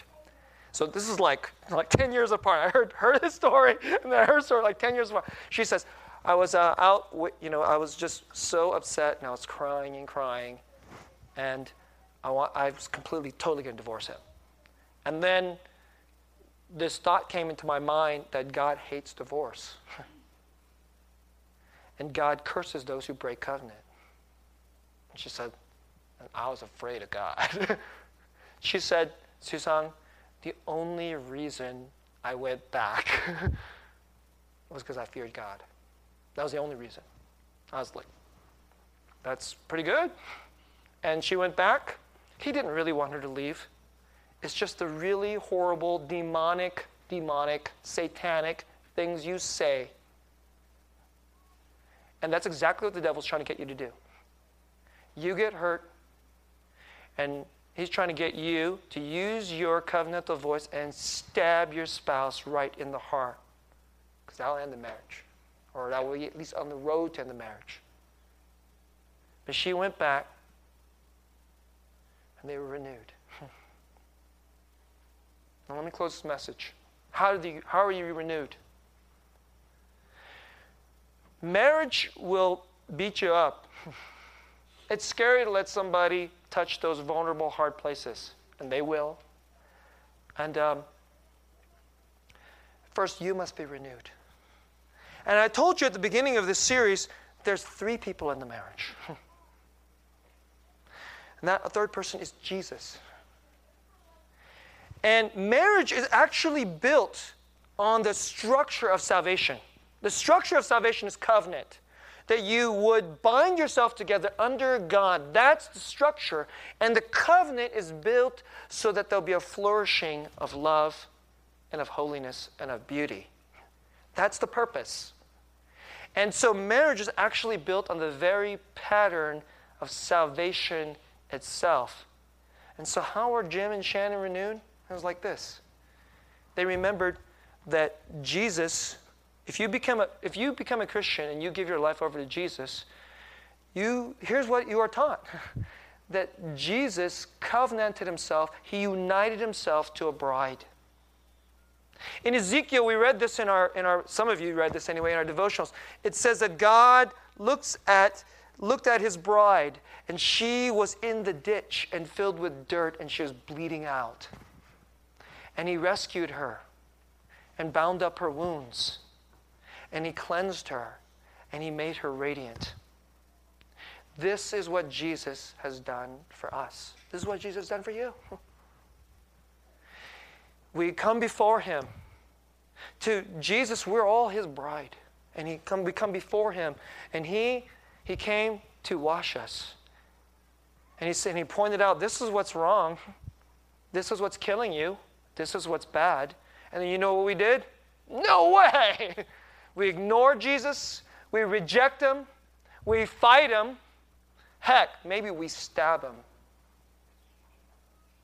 S2: So this is like like 10 years apart. I heard heard this story, and then I heard story like 10 years apart. She says, I was uh, out, you know, I was just so upset, and I was crying and crying, and I, I was completely, totally going to divorce him. And then this thought came into my mind that God hates divorce. <laughs> and God curses those who break covenant. And she said, and I was afraid of God. <laughs> she said, Susan, the only reason I went back <laughs> was because I feared God. That was the only reason. I was like, that's pretty good. And she went back. He didn't really want her to leave. It's just the really horrible, demonic, demonic, satanic things you say. And that's exactly what the devil's trying to get you to do. You get hurt, and he's trying to get you to use your covenantal voice and stab your spouse right in the heart. Because that'll end the marriage. Or that at least on the road to the marriage. But she went back and they were renewed. <laughs> now, let me close this message. How, did you, how are you renewed? Marriage will beat you up. <laughs> it's scary to let somebody touch those vulnerable, hard places, and they will. And um, first, you must be renewed. And I told you at the beginning of this series, there's three people in the marriage. <laughs> And that third person is Jesus. And marriage is actually built on the structure of salvation. The structure of salvation is covenant. That you would bind yourself together under God. That's the structure. And the covenant is built so that there'll be a flourishing of love and of holiness and of beauty. That's the purpose. And so marriage is actually built on the very pattern of salvation itself. And so, how were Jim and Shannon renewed? It was like this. They remembered that Jesus, if you become a, if you become a Christian and you give your life over to Jesus, you here's what you are taught <laughs> that Jesus covenanted himself, he united himself to a bride. In Ezekiel, we read this in our, in our some of you read this anyway in our devotionals. It says that God looks at, looked at his bride, and she was in the ditch and filled with dirt, and she was bleeding out. And he rescued her and bound up her wounds, and he cleansed her, and he made her radiant. This is what Jesus has done for us. This is what Jesus has done for you. <laughs> We come before him. To Jesus, we're all his bride. And he come, we come before him. And he, he came to wash us. And he, said, and he pointed out this is what's wrong. This is what's killing you. This is what's bad. And then you know what we did? No way! <laughs> We ignore Jesus. We reject him. We fight him. Heck, maybe we stab him.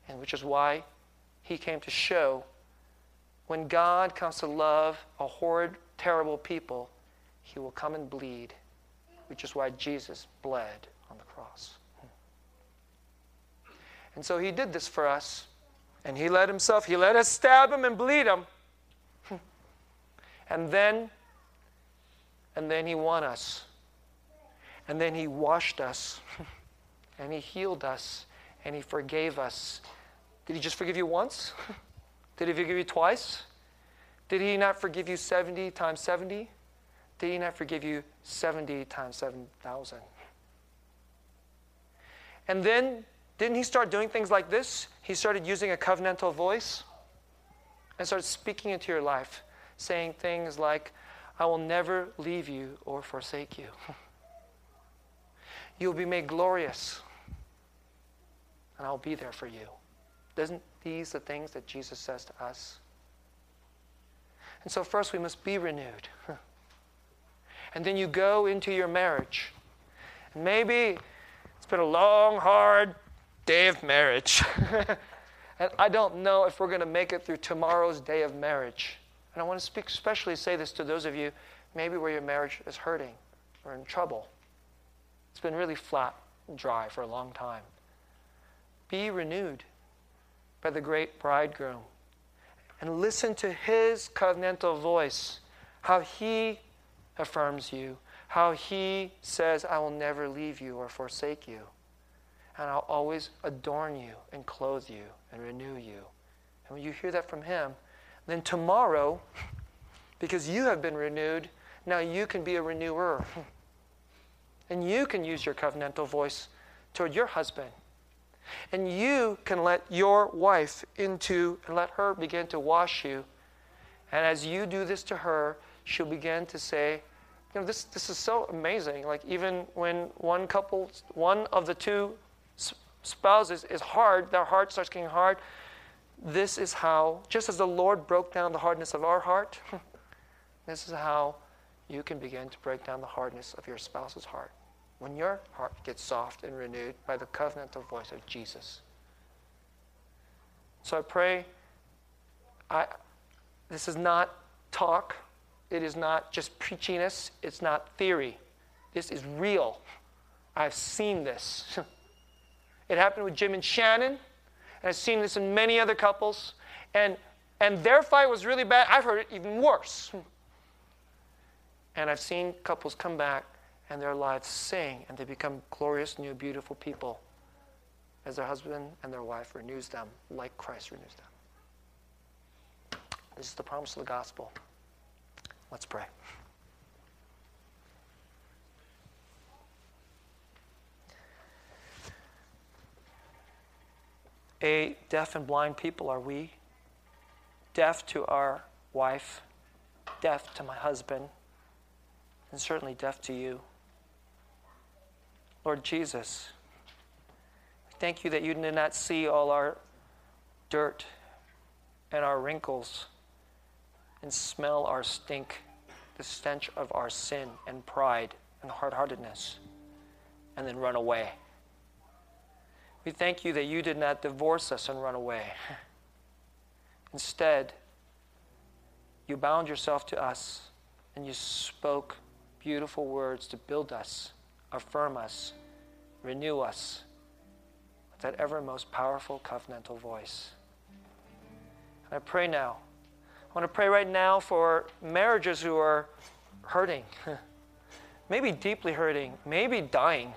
S2: And which is why he came to show when God comes to love a horrid, terrible people, he will come and bleed, which is why Jesus bled on the cross. And so he did this for us, and he let himself, he let us stab him and bleed him. And then, and then he won us. And then he washed us, <laughs> and he healed us, and he forgave us, did he just forgive you once? <laughs> Did he forgive you twice? Did he not forgive you 70 times 70? Did he not forgive you 70 times 7,000? And then, didn't he start doing things like this? He started using a covenantal voice and started speaking into your life, saying things like, I will never leave you or forsake you. <laughs> You'll be made glorious, and I'll be there for you. Isn't these the things that Jesus says to us? And so, first, we must be renewed. <laughs> And then you go into your marriage. And maybe it's been a long, hard day of marriage. <laughs> and I don't know if we're going to make it through tomorrow's day of marriage. And I want to speak, especially say this to those of you maybe where your marriage is hurting or in trouble. It's been really flat and dry for a long time. Be renewed by the great bridegroom and listen to his covenantal voice, how he affirms you, how he says, I will never leave you or forsake you, and I'll always adorn you and clothe you and renew you. And when you hear that from him, then tomorrow, <laughs> because you have been renewed, now you can be a renewer. <laughs> And you can use your covenantal voice toward your husband and you can let your wife into and let her begin to wash you. And as you do this to her, she'll begin to say, you know, this, this is so amazing. Like, even when one couple, one of the two spouses is hard, their heart starts getting hard. This is how, just as the Lord broke down the hardness of our heart, <laughs> this is how you can begin to break down the hardness of your spouse's heart when your heart gets soft and renewed by the covenantal voice of Jesus. So I pray, I, this is not talk, it is not just preachiness, it's not theory. This is real. I've seen this. <laughs> it happened with Jim and Shannon, and I've seen this in many other couples, and, and their fight was really bad. I've heard it even worse. <laughs> And I've seen couples come back and their lives sing and they become glorious, new, beautiful people as their husband and their wife renews them like Christ renews them. This is the promise of the gospel. Let's pray. A deaf and blind people are we, deaf to our wife, deaf to my husband, and certainly deaf to you. Lord Jesus, we thank you that you did not see all our dirt and our wrinkles and smell our stink, the stench of our sin and pride and hard heartedness, and then run away. We thank you that you did not divorce us and run away. <laughs> Instead, you bound yourself to us and you spoke beautiful words to build us affirm us, renew us with that ever most powerful covenantal voice. And I pray now. I want to pray right now for marriages who are hurting, <laughs> maybe deeply hurting, maybe dying.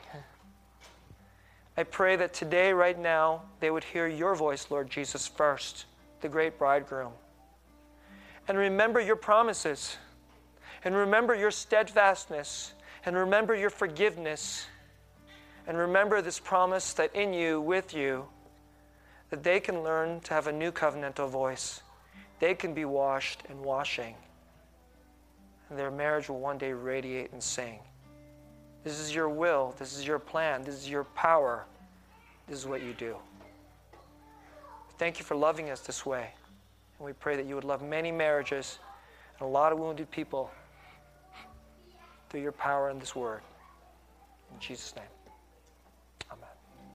S2: I pray that today, right now, they would hear your voice, Lord Jesus, first, the great bridegroom. And remember your promises, and remember your steadfastness, and remember your forgiveness, and remember this promise that in you, with you, that they can learn to have a new covenantal voice. They can be washed and washing. And their marriage will one day radiate and sing. This is your will. This is your plan. This is your power. This is what you do. Thank you for loving us this way. And we pray that you would love many marriages and a lot of wounded people through your power in this word. In Jesus' name.